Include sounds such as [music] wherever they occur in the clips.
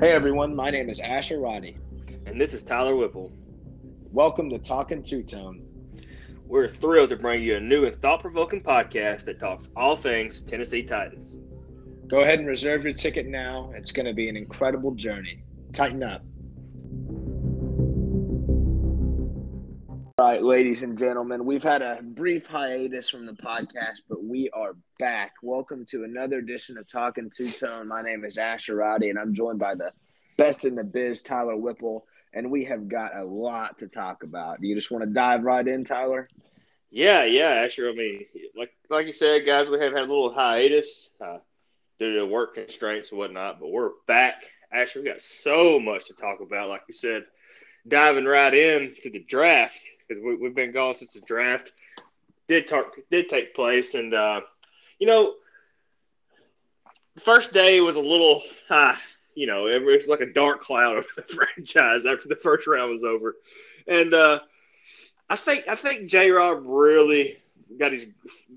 Hey everyone, my name is Asher Roddy. And this is Tyler Whipple. Welcome to Talking Two Tone. We're thrilled to bring you a new and thought provoking podcast that talks all things Tennessee Titans. Go ahead and reserve your ticket now. It's going to be an incredible journey. Titan up. All right, ladies and gentlemen, we've had a brief hiatus from the podcast, but we are back. Welcome to another edition of Talking Two Tone. My name is Asher Roddy, and I'm joined by the best in the biz, Tyler Whipple, and we have got a lot to talk about. You just want to dive right in, Tyler? Yeah, yeah, Asher. I mean, like like you said, guys, we have had a little hiatus uh, due to work constraints and whatnot, but we're back. Asher, we got so much to talk about. Like you said, diving right in to the draft because we, have been gone since the draft did talk did take place, and uh, you know, the first day was a little, uh, you know, it was like a dark cloud over the [laughs] franchise after the first round was over, and uh, I think I think J. Rob really got his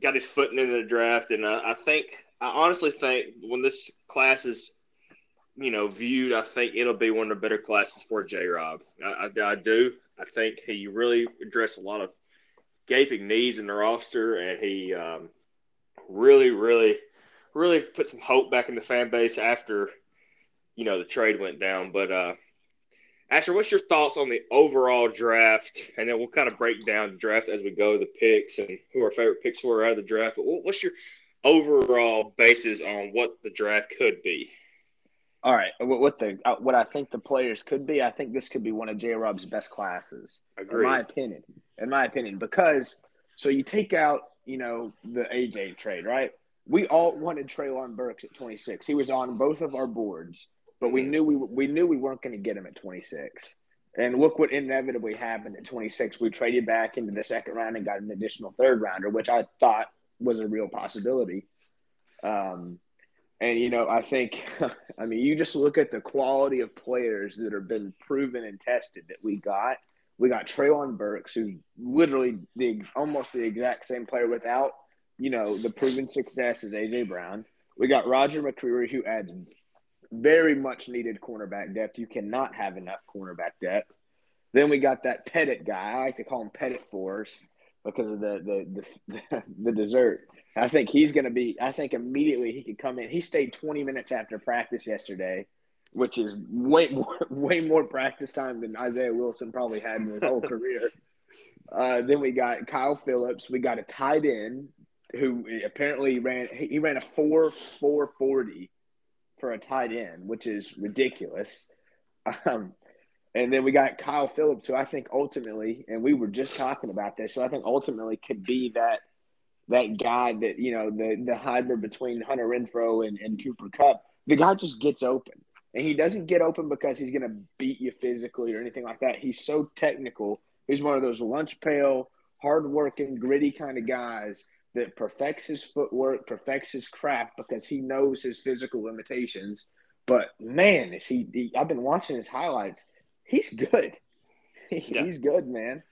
got his foot into the draft, and uh, I think I honestly think when this class is you know viewed, I think it'll be one of the better classes for J. Rob. I, I, I do. I think he really addressed a lot of gaping needs in the roster, and he um, really, really, really put some hope back in the fan base after you know the trade went down. But uh, Asher, what's your thoughts on the overall draft? And then we'll kind of break down the draft as we go, the picks and who our favorite picks were out of the draft. But what's your overall basis on what the draft could be? All right, what the uh, what I think the players could be, I think this could be one of J. Rob's best classes, Agreed. in my opinion. In my opinion, because so you take out you know the AJ trade, right? We all wanted Treylon Burks at 26. He was on both of our boards, but we knew we we knew we weren't going to get him at 26. And look what inevitably happened at 26. We traded back into the second round and got an additional third rounder, which I thought was a real possibility. Um, and you know, I think, [laughs] I mean, you just look at the quality of players that have been proven and tested that we got. We got Treylon Burks, who's literally the almost the exact same player without, you know, the proven success as AJ Brown. We got Roger McCreary, who adds very much needed cornerback depth. You cannot have enough cornerback depth. Then we got that Pettit guy. I like to call him Pettit Force because of the the the, [laughs] the dessert. I think he's going to be. I think immediately he could come in. He stayed 20 minutes after practice yesterday, which is way more [laughs] way more practice time than Isaiah Wilson probably had in his whole [laughs] career. Uh, then we got Kyle Phillips. We got a tight end who apparently ran. He ran a four four forty for a tight end, which is ridiculous. Um, and then we got Kyle Phillips, who I think ultimately, and we were just talking about this, so I think ultimately could be that that guy that you know the the hybrid between Hunter Renfrow and, and Cooper Kupp. The guy just gets open, and he doesn't get open because he's going to beat you physically or anything like that. He's so technical. He's one of those lunch pail, hardworking, gritty kind of guys that perfects his footwork, perfects his craft because he knows his physical limitations. But man, is he, he I've been watching his highlights. He's good. He, [laughs] yeah. He's good, man.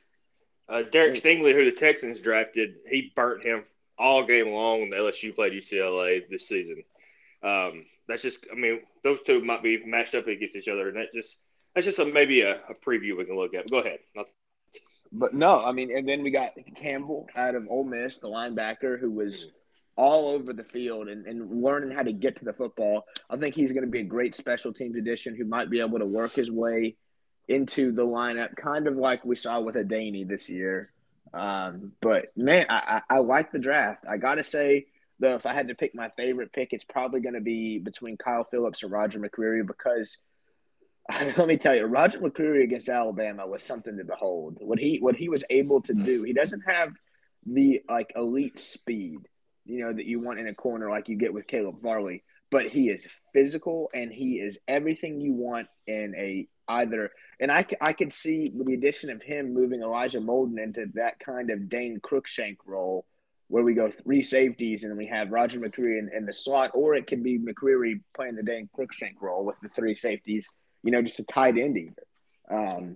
Uh, Derek Stingley, who the Texans drafted, he burnt him all game long when LSU played UCLA this season. Um, that's just, I mean, those two might be matched up against each other, and that just that's just a, maybe a, a, preview we can look at. Go ahead. But no, I mean, and then we got Campbell out of Ole Miss, the linebacker, who was all over the field and, and learning how to get to the football. I think he's going to be a great special teams addition who might be able to work his way into the lineup, kind of like we saw with Adani this year. Um, but man, I, I, I like the draft. I gotta say, though, if I had to pick my favorite pick, it's probably going to be between Kyle Phillips or Roger McCreary because [laughs] let me tell you, Roger McCreary against Alabama was something to behold. What he what he was able to do. He doesn't have the like elite speed, you know, that you want in a corner like you get with Caleb Farley, but he is physical and he is everything you want in a either. And I, I could see with the addition of him moving Elijah Molden into that kind of Dane Cruikshank role where we go three safeties and we have Roger McCreary in, in, the slot, or it could be McCreary playing the Dane Cruikshank role with the three safeties, you know, just a tight end either. Um,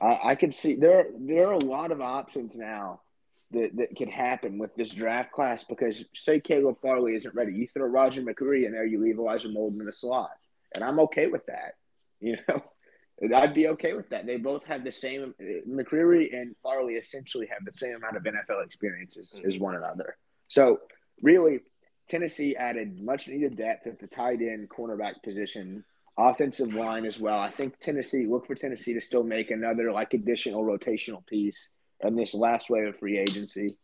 I, I could see there, there are a lot of options now that, that could happen with this draft class because say Caleb Farley isn't ready. You throw Roger McCreary in there, you leave Elijah Molden in the slot. and I'm okay with that. You know, I'd be okay with that. They both have the same. McCreary and Farley essentially have the same amount of NFL experiences mm-hmm. as one another. So really, Tennessee added much needed depth at the tight end cornerback position, offensive line as well. I think Tennessee look for Tennessee to still make another like additional rotational piece in this last wave of free agency.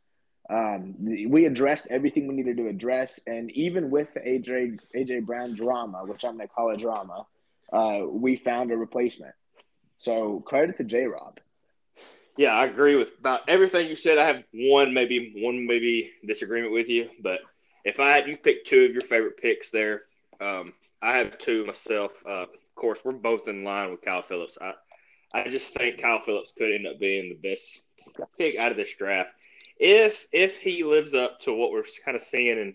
Um, we addressed everything we needed to address, and even with the AJ AJ Brown drama, which I'm going to call a drama, uh, we found a replacement. So credit to J Rob. Yeah, I agree with about everything you said. I have one maybe one maybe disagreement with you, but if I had you pick two of your favorite picks there, um, I have two myself. Uh, of course, we're both in line with Kyle Phillips. I I just think Kyle Phillips could end up being the best pick out of this draft if if he lives up to what we're kind of seeing in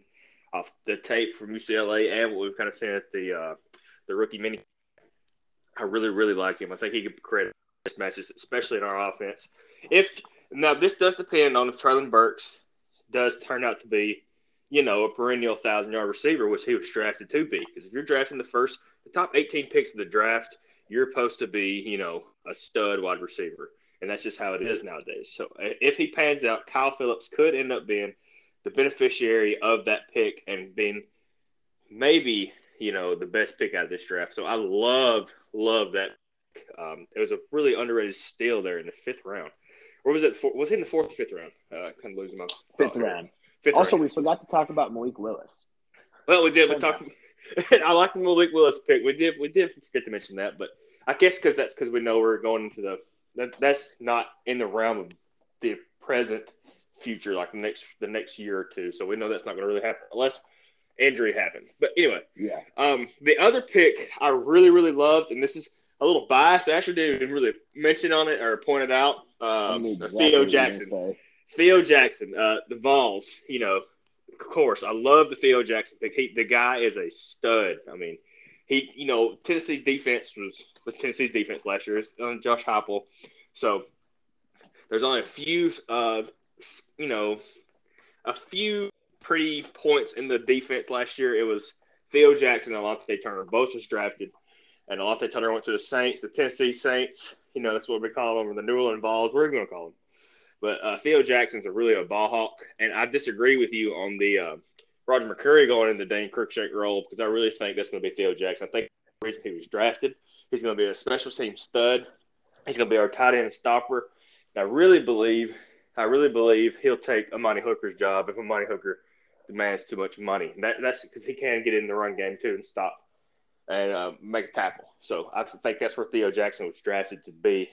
off the tape from UCLA and what we've kind of seen at the uh, the rookie mini. I really really like him. I think he could create mismatches, especially in our offense. If now this does depend on if Treylon Burks does turn out to be, you know, a perennial thousand yard receiver, which he was drafted to be. Because if you're drafting the first, the top 18 picks of the draft, you're supposed to be, you know, a stud wide receiver, and that's just how it is nowadays. So if he pans out, Kyle Phillips could end up being the beneficiary of that pick and being maybe you know the best pick out of this draft. So I love love that um, it was a really underrated steal there in the fifth round. Or was it? Was it in the fourth or fifth round? Uh, kind of losing my fifth round. Fifth also, round. we forgot to talk about Malik Willis. Well, we did. We talked. [laughs] I like the Malik Willis pick. We did. We did forget to mention that, but I guess because that's because we know we're going into the. That, that's not in the realm of the present future, like the next the next year or two. So we know that's not going to really happen unless injury happened. But anyway, yeah. Um, the other pick I really really loved, and this is a little biased. I actually didn't even really mention on it or point it out. Um, exactly Theo Jackson. Theo Jackson, uh, the Vols. You know, of course, I love the Theo Jackson pick. He, the guy is a stud. I mean, he, you know, Tennessee's defense was with Tennessee's defense last year. It's on Josh Heupel, so there's only a few, uh, you know, a few pretty points in the defense last year. It was Theo Jackson and Alontae Turner both was drafted and Alontae Turner went to the Saints, the Tennessee Saints. You know, that's what we call them, or the New Orleans Balls. We're going to call them. But uh, Theo Jackson's a really a ball hawk, and I disagree with you on the uh, Roger McCreary going into Dane Cruikshank role because I really think that's going to be Theo Jackson. I think the reason he was drafted, he's going to be a special team stud. He's going to be our tight end stopper. And I really believe, I really believe he'll take Amani Hooker's job if Amani Hooker demands too much money. That, that's because he can get in the run game too and stop and uh, make a tackle. So I think that's where Theo Jackson was drafted to be,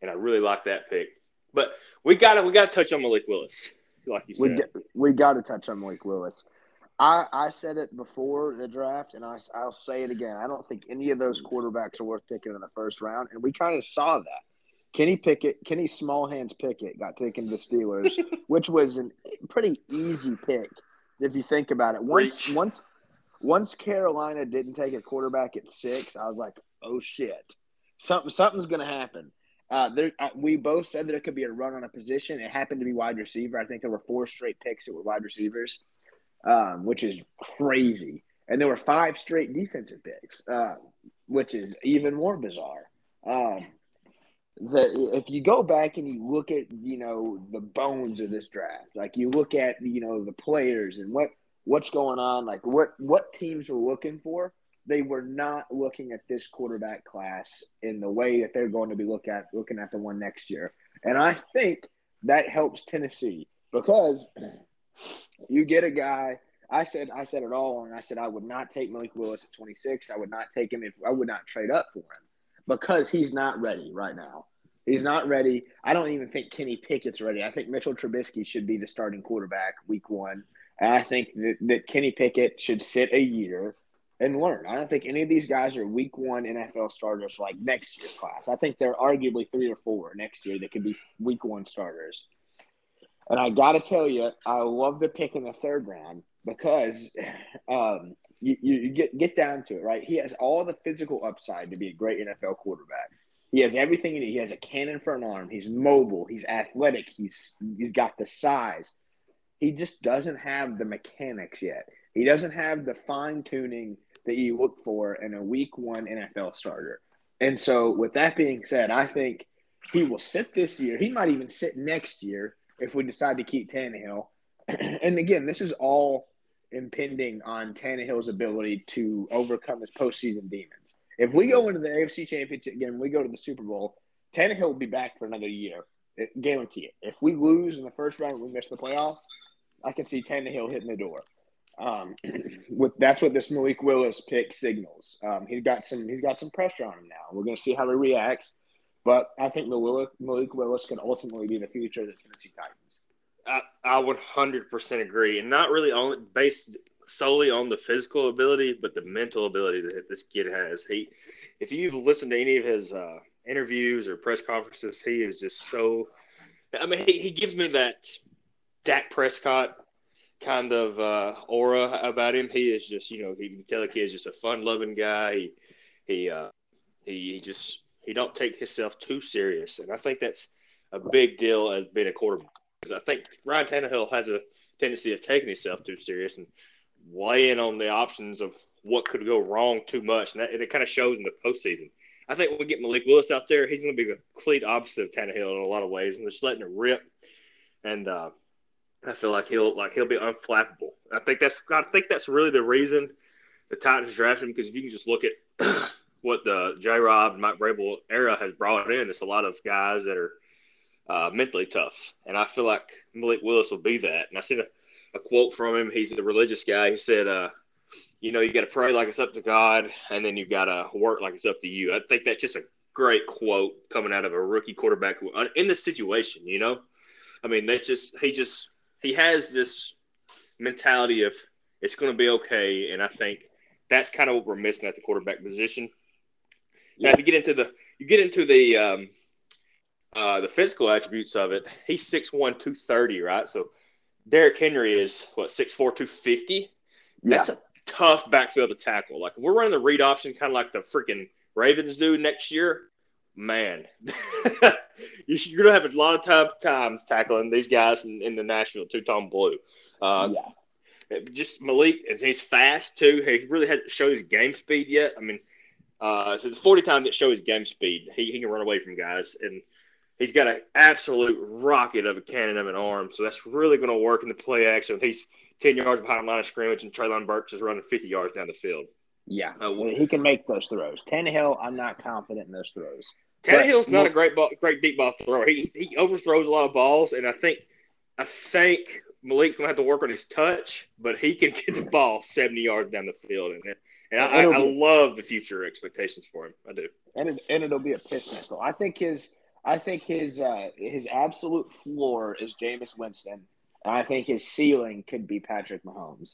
and I really like that pick. But we got to we got to touch on Malik Willis, like you said. We, we got to touch on Malik Willis. I, I said it before the draft, and I, I'll say it again. I don't think any of those quarterbacks are worth picking in the first round, and we kind of saw that. Kenny Pickett, Kenny Small Hands Pickett got taken to the Steelers, [laughs] which was a pretty easy pick if you think about it. Once Reach. once once Carolina didn't take a quarterback at six, I was like, oh shit, something something's going to happen. Uh, there, uh, we both said that it could be a run on a position. It happened to be wide receiver. I think there were four straight picks that were wide receivers, um, which is crazy. And there were five straight defensive picks, uh, which is even more bizarre. Um, the, if you go back and you look at you know the bones of this draft, like you look at you know the players and what what's going on, like what what teams were looking for. They were not looking at this quarterback class in the way that they're going to be look at looking at the one next year. And I think that helps Tennessee because you get a guy. I said I said it all along. I said I would not take Malik Willis at 26. I would not take him if I would not trade up for him because he's not ready right now. He's not ready. I don't even think Kenny Pickett's ready. I think Mitchell Trubisky should be the starting quarterback week one. And I think that, that Kenny Pickett should sit a year and learn. I don't think any of these guys are week one NFL starters like next year's class. I think they're arguably three or four next year that could be week one starters. And I got to tell you, I love the pick in the third round because um, you, you get get down to it, right? He has all the physical upside to be a great NFL quarterback. He has everything you need. He has a cannon for an arm. He's mobile. He's athletic. He's he's got the size he just doesn't have the mechanics yet. He doesn't have the fine tuning that you look for in a week one NFL starter. And so, with that being said, I think he will sit this year. He might even sit next year if we decide to keep Tannehill. [clears throat] and again, this is all impending on Tannehill's ability to overcome his postseason demons. If we go into the AFC Championship game, we go to the Super Bowl, Tannehill will be back for another year. Guarantee it. If we lose in the first round, we miss the playoffs. I can see Tannehill hitting the door. Um, [clears throat] with that's what this Malik Willis pick signals. Um, he's got some he's got some pressure on him now. We're going to see how he reacts, but I think Malik, Malik Willis can ultimately be the future of the Tennessee Titans. I, I would hundred percent agree, and not really on based solely on the physical ability, but the mental ability that this kid has. He, if you've listened to any of his uh, interviews or press conferences, he is just so. I mean, he, he gives me that Dak Prescott kind of uh, aura about him. He is just, you know, he can tell the kid is just a fun-loving guy. He he uh, he, he just he don't take himself too serious, and I think that's a big deal as being a quarterback. Because I think Ryan Tannehill has a tendency of taking himself too serious and weighing on the options of what could go wrong too much, and, that, and it kind of shows in the postseason. I think we get Malik Willis out there. He's going to be the complete opposite of Tannehill in a lot of ways, and just letting it rip. And uh, I feel like he'll like he'll be unflappable. I think that's I think that's really the reason the Titans drafted him because if you can just look at [clears throat] what the J. Rob and Mike Vrabel era has brought in, it's a lot of guys that are uh, mentally tough, and I feel like Malik Willis will be that. And I see a, a quote from him. He's a religious guy. He said, uh, "You know, you got to pray like it's up to God, and then you got to work like it's up to you." I think that's just a great quote coming out of a rookie quarterback in this situation. You know, I mean, that's just he just he has this mentality of it's going to be okay, and I think that's kind of what we're missing at the quarterback position. Now, if you get into the you get into the um, uh, the physical attributes of it, he's 6'1", 230, right? So Derrick Henry is what 6'4", 250. That's yeah. a tough backfield to tackle. Like if we're running the read option, kind of like the freaking Ravens do next year. Man, [laughs] you're going to have a lot of tough times tackling these guys in, in the Nashville two tone blue. Uh, yeah. Just Malik, and he's fast too. He really hasn't shown his game speed yet. I mean, uh, so the 40 time that show his game speed, he, he can run away from guys. And he's got an absolute rocket of a cannon of an arm. So that's really going to work in the play action. He's 10 yards behind the line of scrimmage, and Treylon Burks is running 50 yards down the field. Yeah, uh, he can make those throws. Tannehill, I'm not confident in those throws. Tannehill's not a great ball, great deep ball thrower. He he overthrows a lot of balls, and I think I think Malik's gonna have to work on his touch, but he can get the ball seventy yards down the field, and and I, I, I love the future expectations for him. I do, and it, and it'll be a piss missile. I think his I think his uh, his absolute floor is Jameis Winston, and I think his ceiling could be Patrick Mahomes.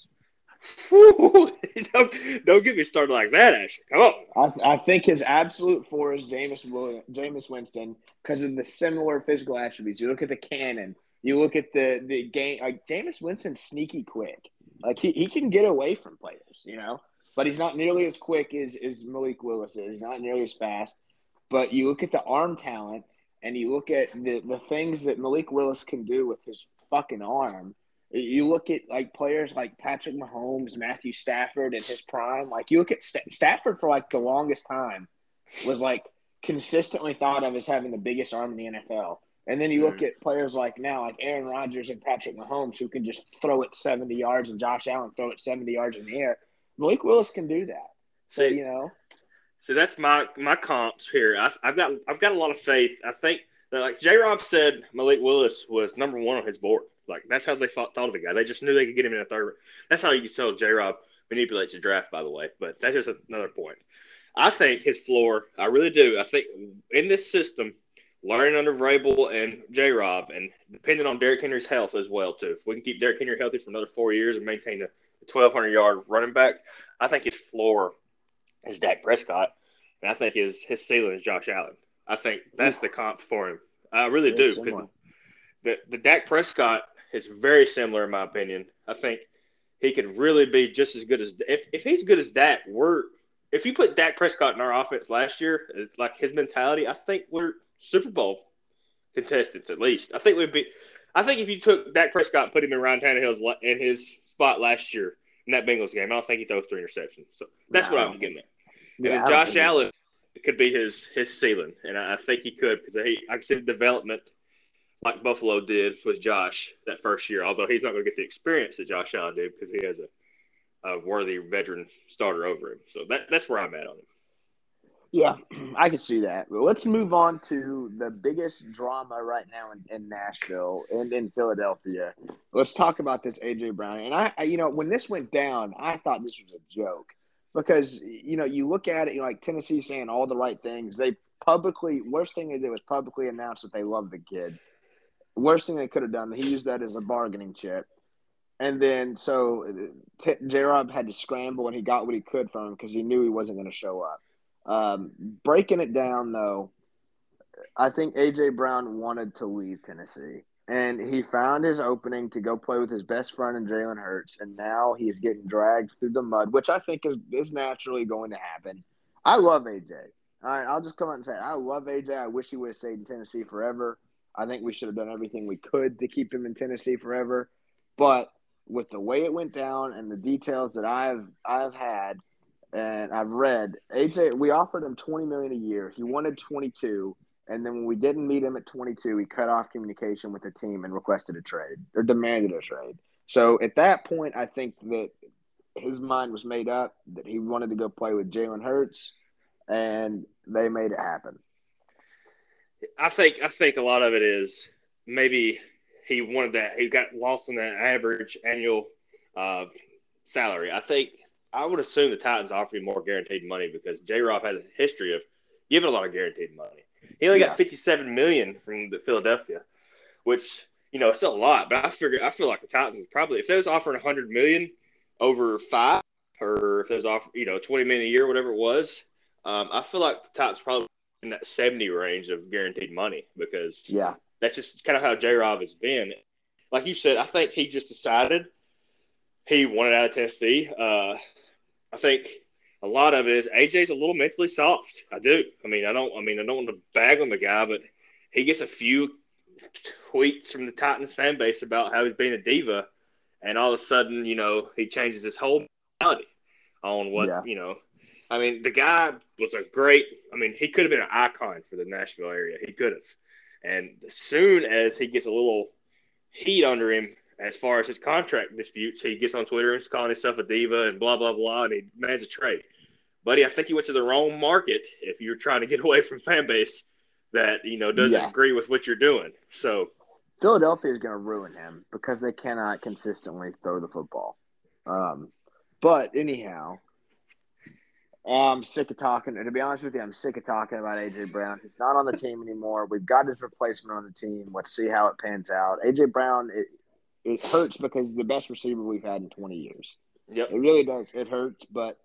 [laughs] don't, don't get me started like that, Asher. Come on. I, I think his absolute floor is Jameis William, Jameis Winston because of the similar physical attributes. You look at the cannon. You look at the the game. Like Jameis Winston's sneaky quick. Like he, he can get away from players, you know, but he's not nearly as quick as, as Malik Willis is. He's not nearly as fast. But you look at the arm talent and you look at the, the things that Malik Willis can do with his fucking arm you look at like players like Patrick Mahomes, Matthew Stafford in his prime. Like you look at St- Stafford for like the longest time was like consistently thought of as having the biggest arm in the NFL. And then you look mm. at players like now, like Aaron Rodgers and Patrick Mahomes, who can just throw it 70 yards, and Josh Allen throw it 70 yards in the air. Malik Willis can do that. So, you know. So that's my my comps here. I, have got I've got a lot of faith. I think that like J. Rob said, Malik Willis was number one on his board. Like that's how they thought, thought of the guy. They just knew they could get him in a third. That's how you tell J. Rob manipulates the draft, by the way. But that's just another point. I think his floor. I really do. I think in this system, learning under Vrabel and J. Rob, and depending on Derrick Henry's health as well too. If we can keep Derrick Henry healthy for another four years and maintain a 1,200 yard running back, I think his floor is Dak Prescott, and I think his his ceiling is Josh Allen. I think that's the comp for him. I really do because the, the Dak Prescott is very similar in my opinion. I think he could really be just as good as if, if he's good as that. We're if you put Dak Prescott in our offense last year, uh, like his mentality, I think we're Super Bowl contestants at least. I think we'd be. I think if you took Dak Prescott and put him in Ryan Tannehill's in his spot last year, in that Bengals game. I don't think he throws three interceptions. So that's no, what I'm getting at. Yeah, and then Josh Allen could be his his ceiling, and I, I think he could because he I see the development like Buffalo did with Josh that first year. Although he's not going to get the experience that Josh Allen did because he has a, a worthy veteran starter over him. So that that's where I'm at on him. Yeah, [clears throat] I can see that. Let's move on to the biggest drama right now in, in, Nashville and in Philadelphia. Let's talk about this AJ Brown. And I, I, you know, when this went down, I thought this was a joke because you know you look at it, you know, like Tennessee saying all the right things. They publicly worst thing they did was publicly announce that they love the kid. Worst thing they could have done. He used that as a bargaining chip. And then so uh, J. Rob had to scramble and he got what he could from him because he knew he wasn't going to show up. Um, breaking it down though, I think AJ Brown wanted to leave Tennessee, and he found his opening to go play with his best friend in Jalen Hurts, and now he's getting dragged through the mud, which I think is is naturally going to happen. I love AJ. All right, I'll just come out and say. I love AJ. I wish he would have stayed in Tennessee forever. I think we should have done everything we could to keep him in Tennessee forever. But with the way it went down and the details that I've I've had, and I've read AJ. We offered him twenty million a year. He wanted twenty two, and then when we didn't meet him at twenty two, he cut off communication with the team and requested a trade or demanded a trade. So at that point, I think that his mind was made up that he wanted to go play with Jalen Hurts, and they made it happen. I think I think a lot of it is maybe he wanted that he got lost in that average annual uh, salary. I think I would assume the Titans offer you more guaranteed money because J. Rob has a history of giving a lot of guaranteed money. He only yeah. got fifty-seven million from the Philadelphia, which you know still a lot. But I figure I feel like the Titans probably if they was offering hundred million over five, or if they was offering you know twenty million a year, whatever it was, um, I feel like the Titans probably in that seventy range of guaranteed money because yeah, that's just kind of how J. Rob has been. Like you said, I think he just decided he wanted out of Tennessee. Uh, I think a lot of it is AJ's a little mentally soft. I do. I mean, I don't. I mean, I don't want to bag on the guy, but he gets a few tweets from the Titans fan base about how he's being a diva, and all of a sudden, you know, he changes his whole mentality on what yeah. you know. I mean, the guy was a great. I mean, he could have been an icon for the Nashville area. He could have. And as soon as he gets a little heat under him, as far as his contract disputes, he gets on Twitter and he's calling himself a diva and blah blah blah, and he demands a trade. Buddy, I think you went to the wrong market if you're trying to get [laughs] away from fan base that you know doesn't yeah. agree with what you're doing. So Philadelphia is going to ruin him because they cannot consistently throw the football. Um, but anyhow, I'm sick of talking. And to be honest with you, I'm sick of talking about AJ Brown. He's not on the team anymore. We've got his replacement on the team. Let's see how it pans out. AJ Brown, it, it hurts because he's the best receiver we've had in 20 years. Yep. It really does. It hurts, but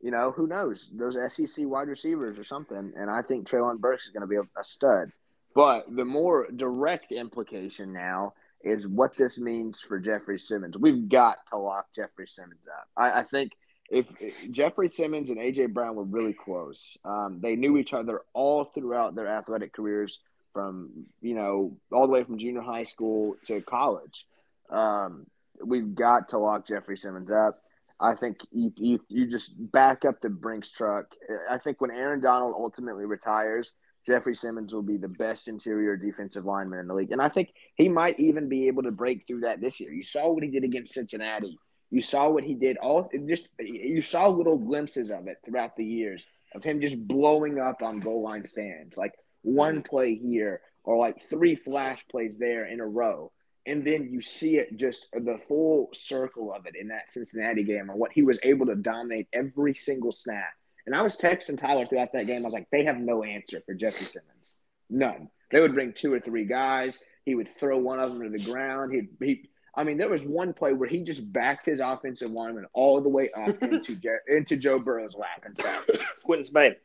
you know, who knows? Those SEC wide receivers or something. And I think Treylon Burks is going to be a, a, stud. But the more direct implication now is what this means for Jeffrey Simmons. We've got to lock Jeffrey Simmons up. I, I think if, if, Jeffrey Simmons and AJ Brown were really close, um, they knew each other all throughout their athletic careers from you know all the way from junior high school to college. Um, we've got to lock Jeffrey Simmons up. I think you, you you just back up the Brinks truck. I think when Aaron Donald ultimately retires, Jeffrey Simmons will be the best interior defensive lineman in the league, and I think he might even be able to break through that this year. You saw what he did against Cincinnati. You saw what he did. All just you saw little glimpses of it throughout the years of him just blowing up on goal line stands. Like one play here or like three flash plays there in a row. And then you see it just the full circle of it in that Cincinnati game and what he was able to dominate every single snap. And I was texting Tyler throughout that game. I was like, they have no answer for Jeffrey Simmons. None. They would bring two or three guys. He would throw one of them to the ground. He'd, he I mean, there was one play where he just backed his offensive lineman all the way up [laughs] into into Joe Burrow's lap and said, Quinton Spain.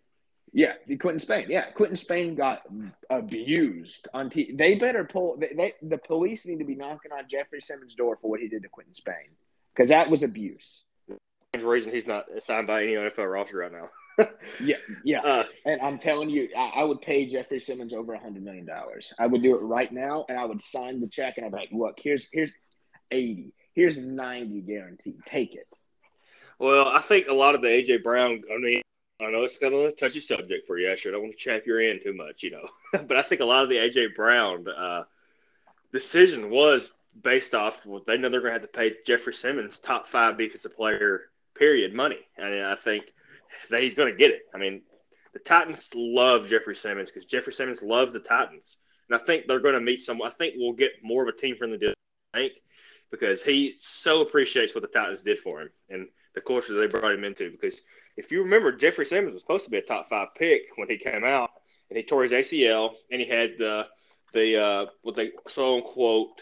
Yeah, Quinton Spain. Yeah, Quinton Spain got abused on T. They better pull. They, they, the police need to be knocking on Jeffrey Simmons' door for what he did to Quinton Spain because that was abuse. The reason he's not signed by any NFL roster right now. [laughs] yeah, yeah. Uh, and I'm telling you, I, I, would pay Jeffrey Simmons over a hundred million dollars. I would do it right now, and I would sign the check, and I'd be like, "Look, here's here's 80. Here's 90 guaranteed. Take it. Well, I think a lot of the AJ Brown. I mean, I know it's kind of a touchy subject for you. I don't want to chap your end too much, you know. [laughs] but I think a lot of the AJ Brown uh, decision was based off well, they know they're going to have to pay Jeffrey Simmons, top five defensive player, period, money. And I think that he's going to get it. I mean, the Titans love Jeffrey Simmons because Jeffrey Simmons loves the Titans. And I think they're going to meet some. I think we'll get more of a team friendly deal. I because he so appreciates what the Titans did for him and the culture they brought him into. Because if you remember, Jeffrey Simmons was supposed to be a top five pick when he came out, and he tore his ACL, and he had the the uh, what they so unquote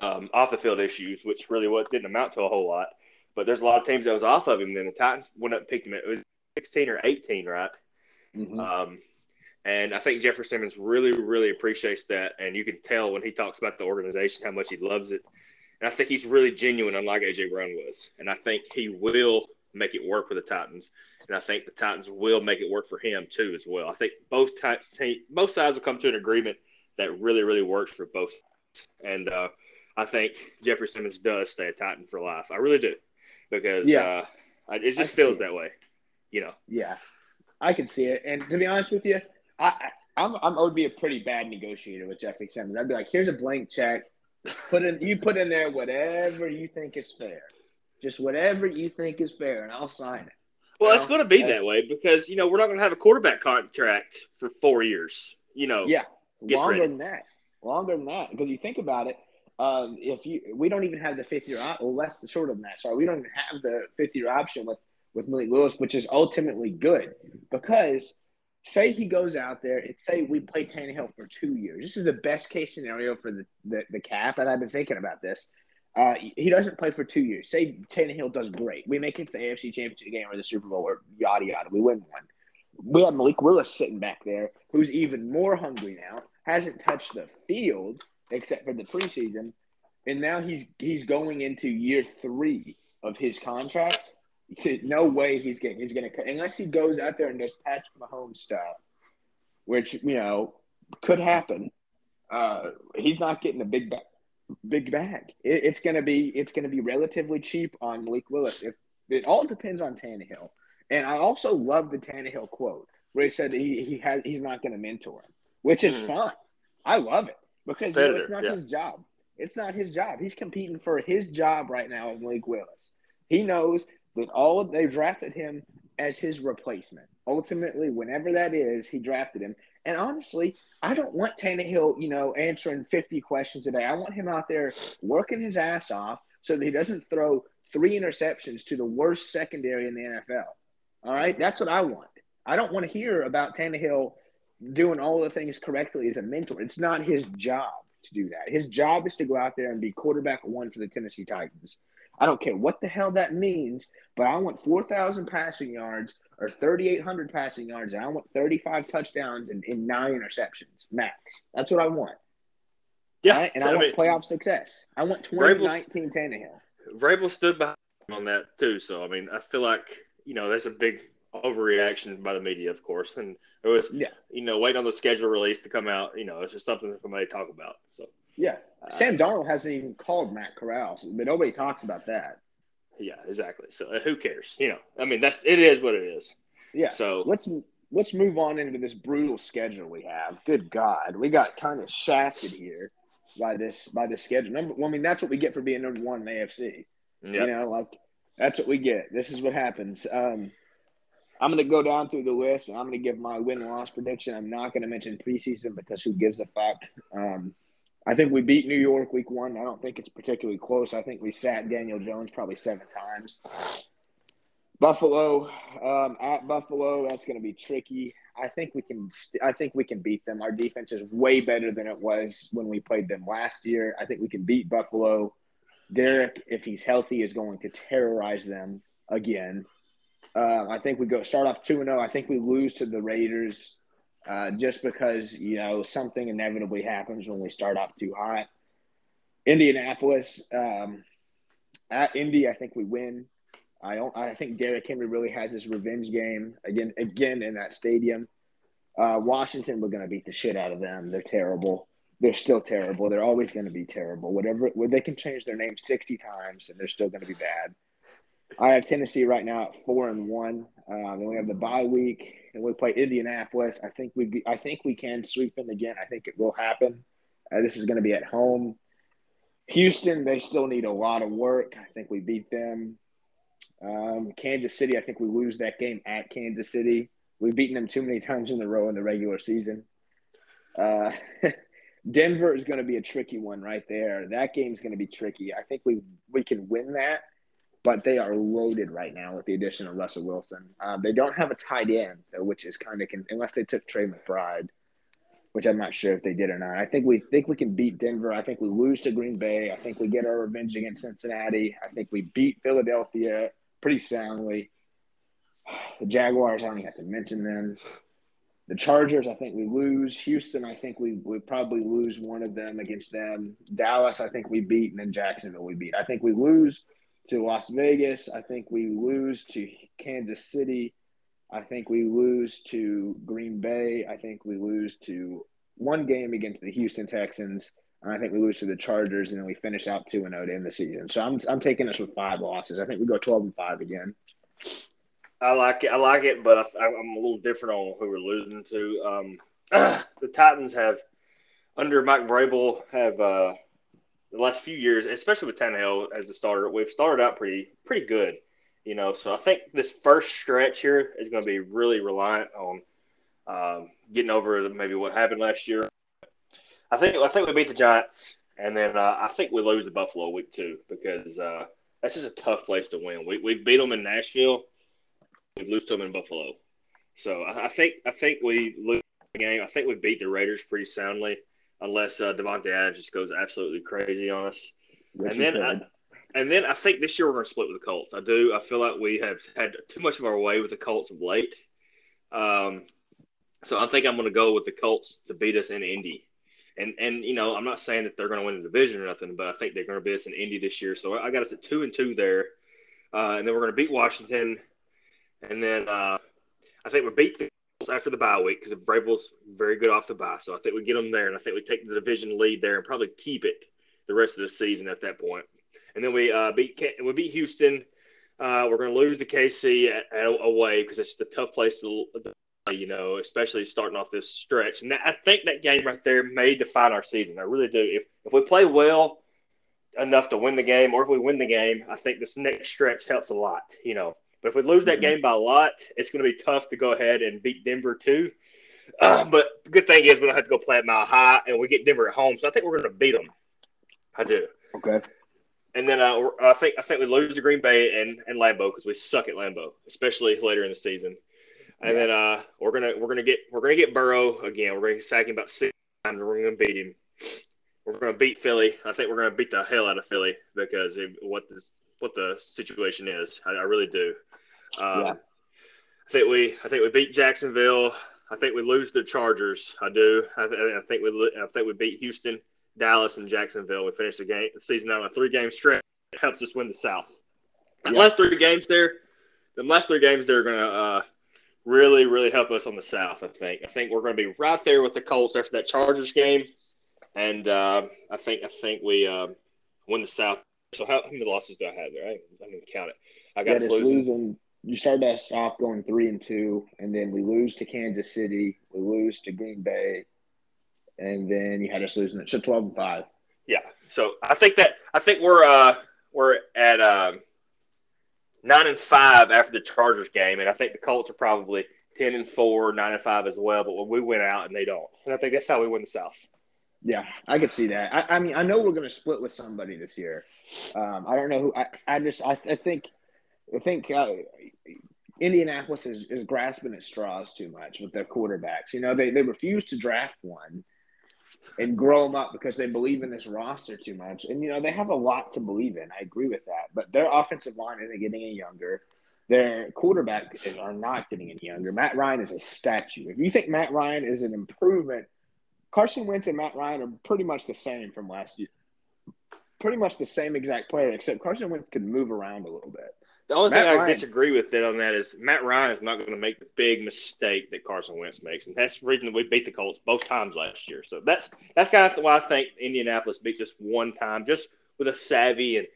um, off the field issues, which really what didn't amount to a whole lot. But there's a lot of teams that was off of him. Then the Titans went up and picked him. It was 16 or 18, right? Mm-hmm. Um, and I think Jeffrey Simmons really, really appreciates that. And you can tell when he talks about the organization how much he loves it. And I think he's really genuine, unlike AJ Brown was. And I think he will make it work for the Titans. And I think the Titans will make it work for him too, as well. I think both types, both sides will come to an agreement that really, really works for both. Sides. And uh, I think Jeffrey Simmons does stay a Titan for life. I really do, because yeah. uh, it just feels that way, you know. Yeah, I can see it. And to be honest with you, I, I'm, I'm, I would be a pretty bad negotiator with Jeffrey Simmons. I'd be like, here's a blank check. Put in, you put in there whatever you think is fair. Just whatever you think is fair, and I'll sign it. Well, it's going to be that way because you know we're not going to have a quarterback contract for four years. You know, yeah, longer ready. than that, longer than that. Because you think about it, um, if you we don't even have the fifth year, or less shorter than that. Sorry, we don't even have the fifth year option with with Malik Willis, which is ultimately good because say he goes out there and say we play Tannehill for two years. This is the best case scenario for the, the, the cap, and I've been thinking about this. Uh, he doesn't play for two years. Say Tannehill does great. We make it to the AFC Championship game or the Super Bowl or yada yada. We win one. We have Malik Willis sitting back there, who's even more hungry now. Hasn't touched the field except for the preseason, and now he's he's going into year three of his contract no way he's getting he's gonna unless he goes out there and does Patrick Mahomes stuff, which you know could happen. Uh, he's not getting a big bag. Big bag. It, it's gonna be it's gonna be relatively cheap on Malik Willis. If it all depends on Tannehill, and I also love the Tannehill quote where he said he he has he's not gonna mentor him, which is mm. fine. I love it because you know, it's not yeah. his job. It's not his job. He's competing for his job right now with Malik Willis. He knows that all they drafted him as his replacement. Ultimately, whenever that is, he drafted him. And honestly, I don't want Tannehill, you know, answering 50 questions a day. I want him out there working his ass off so that he doesn't throw three interceptions to the worst secondary in the NFL. All right, that's what I want. I don't want to hear about Tannehill doing all the things correctly as a mentor. It's not his job to do that. His job is to go out there and be quarterback one for the Tennessee Titans. I don't care what the hell that means, but I want 4,000 passing yards or 3,800 passing yards, and I want 35 touchdowns and, and nine interceptions max. That's what I want. Yeah, right? and I, want playoff success. I want 2019 Tannehill. Vrabel stood behind on that too, so I mean, I feel like you know that's a big overreaction by the media, of course, and it was yeah. you know waiting on the schedule release to come out. You know, it's just something that somebody talk about. So yeah, uh, Sam Darnold hasn't even called Matt Corral, but nobody talks about that. Yeah, exactly. So uh, who cares? You know, I mean, that's it is what it is. Yeah. So let's let's move on into this brutal schedule we have. Good God, we got kind of shafted here by this by this schedule. Number, well, I mean, that's what we get for being number one in the AFC. Yep. You know, like that's what we get. This is what happens. Um, I'm going to go down through the list and I'm going to give my win loss prediction. I'm not going to mention preseason because who gives a fuck? Um, I think we beat New York week one. I don't think it's particularly close. I think we sat Daniel Jones probably seven times. Buffalo um, at Buffalo, that's going to be tricky. I think we can. St- I think we can beat them. Our defense is way better than it was when we played them last year. I think we can beat Buffalo. Derrick, if he's healthy, is going to terrorize them again. Uh, I think we go start off two and zero. Oh. I think we lose to the Raiders uh, just because you know something inevitably happens when we start off too hot. Indianapolis um, at Indy, I think we win. I don't. I think Derrick Henry really has this revenge game again. Again in that stadium. Uh, Washington, we're going to beat the shit out of them. They're terrible. they're still terrible. They're always going to be terrible. Whatever, they can change their name sixty times and they're still going to be bad. I have Tennessee right now at four and one. Um, then we have the bye week, and we play Indianapolis. I think we, I think we can sweep them again. I think it will happen. Uh, this is going to be at home. Houston, they still need a lot of work. I think we beat them. Um, Kansas City, I think we lose that game at Kansas City. We've beaten them too many times in a row in the regular season. Uh, [laughs] Denver is going to be a tricky one right there. That game's going to be tricky. I think we we can win that, but they are loaded right now with the addition of Russell Wilson. Um, they don't have a tight end, which is kind of unless they took Trey McBride which I'm not sure if they did or not. I think we think we can beat Denver. I think we lose to Green Bay. I think we get our revenge against Cincinnati. I think we beat Philadelphia pretty soundly. [sighs] The Jaguars, I don't even have to mention them. The Chargers, I think we lose. Houston, I think we we probably lose one of them against them. Dallas, I think we beat, and then Jacksonville we beat. I think we lose to Las Vegas. I think we lose to Kansas City. I think we lose to Green Bay. I think we lose to one game against the Houston Texans. And I think we lose to the Chargers, and then we finish out two and zero oh to end the season. So I'm I'm taking us with five losses. I think we go twelve and five again. I like it. I like it, but I, am a little different on who we're losing to. Um, [clears throat] the Titans have, under Mike Vrabel, have uh, the last few years, especially with Tannehill as the starter, we've started out pretty pretty good. You know, so I think this first stretch here is going to be really reliant on um, getting over maybe what happened last year. I think I think we beat the Giants, and then uh, I think we lose the Buffalo week two because uh, that's just a tough place to win. We we beat them in Nashville, we lose to them in Buffalo. So I, I think I think we lose the game. I think we beat the Raiders pretty soundly, unless uh, Davante Adams just goes absolutely crazy on us. And then I, and then I think this year we're going to split with the Colts. I do. I feel like we have had too much of our way with the Colts of late. Um, so I think I'm going to go with the Colts to beat us in Indy. And and you know I'm not saying that they're going to win the division or nothing, but I think they're going to beat us in Indy this year. So I got us at two and two there, uh, and then we're going to beat Washington, and then uh, I think we beat the after the bye week because the Vrabel's very good off the bye. So I think we get them there, and I think we take the division lead there and probably keep it the rest of the season at that point. point and then we uh, beat we beat Houston. Uh, we're going to lose the KC at, at, away because it's just a tough place to, you know, especially starting off this stretch. And that, I think that game right there may define our season. I really do. If if we play well enough to win the game, or if we win the game, I think this next stretch helps a lot. You know, but if we lose that mm-hmm. game by a lot, it's going to be tough to go ahead and beat Denver too. Uh, but the good thing is we don't have to go play at Mile High, and we get Denver at home, so I think we're going to beat them. I do. Okay and then uh, I think I think we lose to Green Bay and, and Lambeau because we suck at Lambeau, especially later in the season. And yeah. then uh, we're gonna we're gonna get we're gonna get Burrow again. We're gonna sack him about six times. And we're gonna beat him. We're gonna beat Philly. I think we're gonna beat the hell out of Philly because of what this what the situation is. I, I really do. Um, yeah. I think we I think we beat Jacksonville. I think we lose the Chargers. I do. I, I think we I think we beat Houston. Dallas and Jacksonville. We finished the game the season on a three game stretch. It helps us win the South. The yeah. last three games there, the last three games they're going to uh, really, really help us on the South. I think. I think we're going to be right there with the Colts after that Chargers game, and uh, I think I think we uh, win the South. So how, how, many losses do I have there? I, I didn't count it. I got yeah, losing. losing. You started us off going three and two, and then we lose to Kansas City. We lose to Green Bay and then you had us losing it. So twelve and five. Yeah. So I think that I think we're uh we're at um, nine and five after the Chargers game, and I think the Colts are probably ten and four, nine and five as well. But when we went out and they don't, and I think that's how we win the South. Yeah, I could see that. I, I mean, I know we're going to split with somebody this year. Um, I don't know who. I, I just I, I think I think uh, Indianapolis is, is grasping at straws too much with their quarterbacks. You know, they they refuse to draft one and grow them up because they believe in this roster too much. And you know they have a lot to believe in. I agree with that, but their offensive line isn't getting any younger. Their quarterback are not getting any younger. Matt Ryan is a statue. If you think Matt Ryan is an improvement, Carson Wentz and Matt Ryan are pretty much the same from last year. Pretty much the same exact player, except Carson Wentz could move around a little bit. The only Matt thing I disagree with it on that is Matt Ryan is not going to make the big mistake that Carson Wentz makes, and that's the reason we beat the Colts both times last year. So that's that's kind of why I think Indianapolis beats us one time, just with a savvy and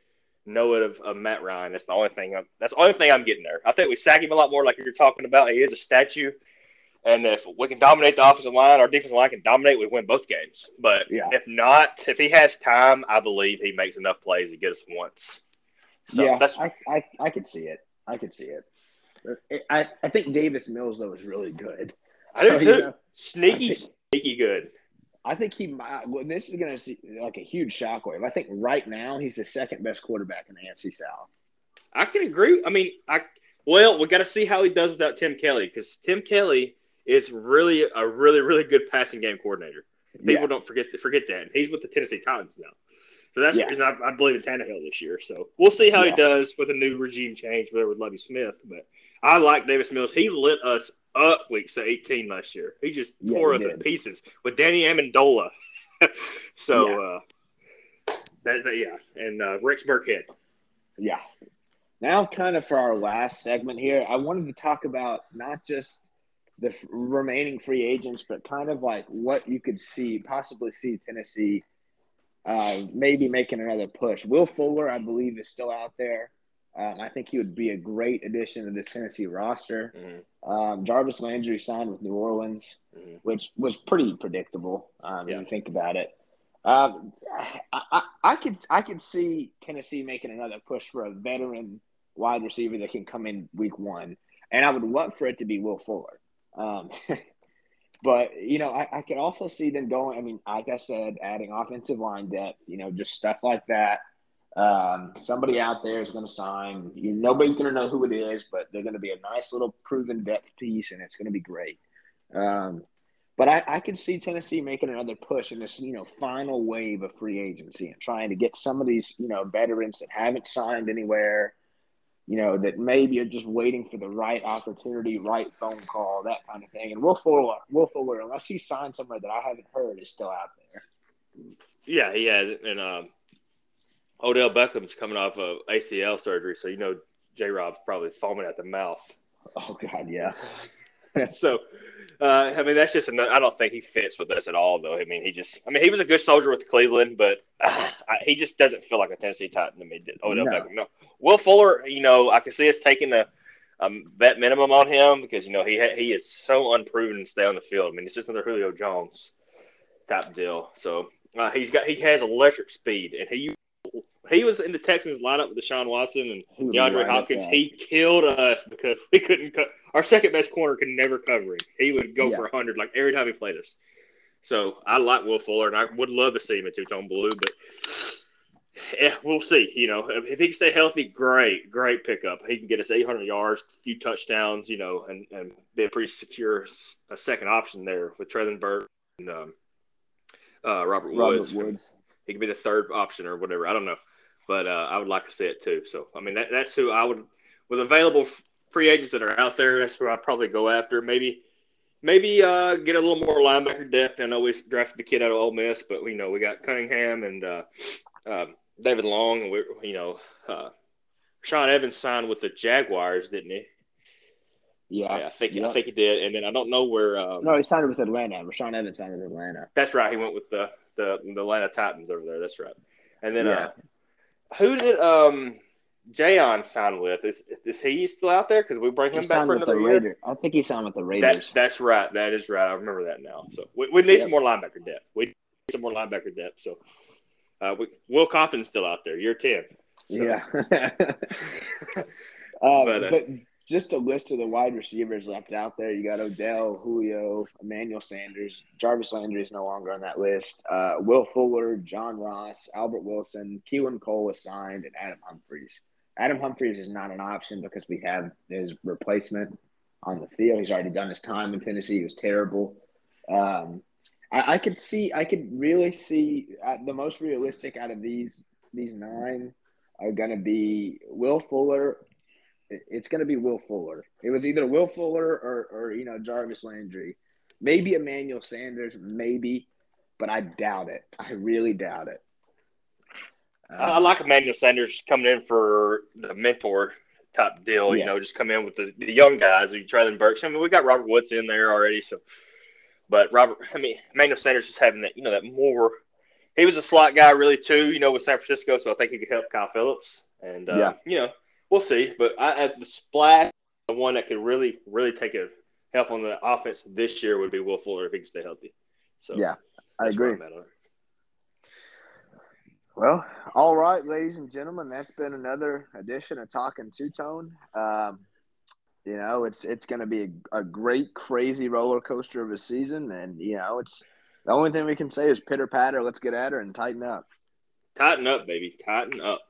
know it of, of Matt Ryan. That's the only thing. I'm, that's the only thing I'm getting there. I think we sack him a lot more, like you're talking about. He is a statue, and if we can dominate the offensive line, our defensive line can dominate. We win both games. But yeah. if not, if he has time, I believe he makes enough plays to get us once. So yeah, that's I, I I could see it. I could see it. I, I think Davis Mills though is really good. I so, do too. You know, sneaky, think, sneaky good. I think he might. Well, this is going to see like a huge shockwave. I think right now he's the second best quarterback in the AFC South. I can agree. I mean, I well, we got to see how he does without Tim Kelly because Tim Kelly is really a really really good passing game coordinator. People yeah. don't forget forget that. He's with the Tennessee Titans now, so that's yeah. the reason I, I, believe in Tannehill this year. So we'll see how yeah. he does with a new regime change there with Lovie Smith. But I like Davis Mills. He lit us up week 18 last year. He just yeah, tore us to pieces with Danny Amendola. [laughs] so, yeah. Uh, that, that, yeah, and uh, Rex Burkhead. Yeah. Now, kind of for our last segment here, I wanted to talk about not just the f- remaining free agents, but kind of like what you could see, possibly see Tennessee uh, maybe making another push. Will Fuller, I believe, is still out there. Um, I think he would be a great addition to the Tennessee roster. Mm-hmm. Um, Jarvis Landry signed with New Orleans, mm-hmm. which was pretty predictable um, yeah. when you think about it. Um, I, I, I, could I could see Tennessee making another push for a veteran wide receiver that can come in week one, and I would love for it to be Will Fuller. [laughs] But you know, I, I could also see them going. I mean, like I said, adding offensive line depth. You know, just stuff like that. Um, somebody out there is going to sign. You, nobody's going to know who it is, but they're going to be a nice little proven depth piece, and it's going to be great. Um, but I, I could see Tennessee making another push in this, you know, final wave of free agency and trying to get some of these, you know, veterans that haven't signed anywhere, you know, that maybe are just waiting for the right opportunity, right phone call, that kind of thing. And Will Fuller, Will Fuller, unless he signed somewhere that I haven't heard, is still out there. Yeah, he has, and um, Odell Beckham's coming off of ACL surgery, so you know J. Rob's probably foaming at the mouth. Oh God, yeah. [laughs] [laughs] so, uh, I mean, that's just. Another, I don't think he fits with us at all, though. I mean, he just. I mean, he was a good soldier with Cleveland, but [sighs] uh, he just doesn't feel like a Tennessee Titan to me. Odell no. No. Will Fuller, you know, I can see us taking the um, vet minimum on him because you know he ha- he is so unproven to stay on the field. I mean, it's just another Julio Jones type deal. So uh, he's got he has electric speed, and he he was in the Texans lineup with Deshaun Watson and DeAndre Hopkins. He killed us because [laughs] we couldn't cut. Our second best corner could never cover him. He would go yeah. for hundred like every time he played us. So I like Will Fuller, and I would love to see him in two tone blue, but yeah, we'll see. You know, if, if, he can stay healthy, great, great pickup. He can get us 800 yards, a few touchdowns, you know, and, and be a pretty secure a second option there with Treylon and um, uh, Robert Woods. Robert Woods. He could be the third option or whatever. I don't know but uh, I would like to see it too. So I mean, that, that's who I would with available free agents that are out there. That's who I'd probably go after. Maybe maybe uh, get a little more linebacker depth. I know we drafted the kid out of Ole Miss, but we know we got Cunningham and uh, uh, David Long, and we you know uh, Sean Evans signed with the Jaguars, didn't he? Yeah, yeah I think I think he did. And then I don't know where. Um, no, he signed with Atlanta. Rashaan Evans signed with Atlanta. That's right. He went with the the, the Atlanta Titans over there. That's right. And then uh, yeah. uh, who did um Jayon sign with? Is is he still out there? Because we bring him he back for another year. Raider. I think he signed with the Raiders. That's that's right. That is right. I remember that now. So we, we need yep. some more linebacker depth. We need some more linebacker depth. So uh, we, Will Compton's still out there. You're ten. So. Yeah. [laughs] [laughs] um, but, uh, but just a list of the wide receivers left out there. You got Odell, Julio, Emmanuel Sanders, Jarvis Landry is no longer on that list. Uh, Will Fuller, John Ross, Albert Wilson, Keelan Cole is signed, and Adam Humphries. Adam Humphries is not an option because we have his replacement on the field. He's already done his time in Tennessee. He was terrible. Um, I, I, could see, I could really see uh, the most realistic out of these these nine are going to be Will Fuller, it's going to be Will Fuller. It was either Will Fuller or, or you know Jarvis Landry, maybe Emmanuel Sanders, maybe, but I doubt it. I really doubt it. Um, I like Emmanuel Sanders just coming in for the mentor type deal. Yeah. You know, just come in with the, the young guys. You try them Burks. I mean, we got Robert Woods in there already, so. But Robert, I mean, Emmanuel Sanders just having that, you know, that more. He was a slot guy, really, too. You know, with San Francisco, so I think he could help Kyle Phillips. And uh, yeah, you know, we'll see. But I, at the splash, the one that could really, really take a help on the offense this year would be Will Fuller if he can stay healthy. So yeah, I agree. Well, all right, ladies and gentlemen, that's been another edition of Talking Two Tone. Um, you know, it's it's going to be a, a, great, crazy roller coaster of a season, and you know, it's the only thing we can say is pitter patter. Let's get at her and tighten up. Tighten up, baby. Tighten up.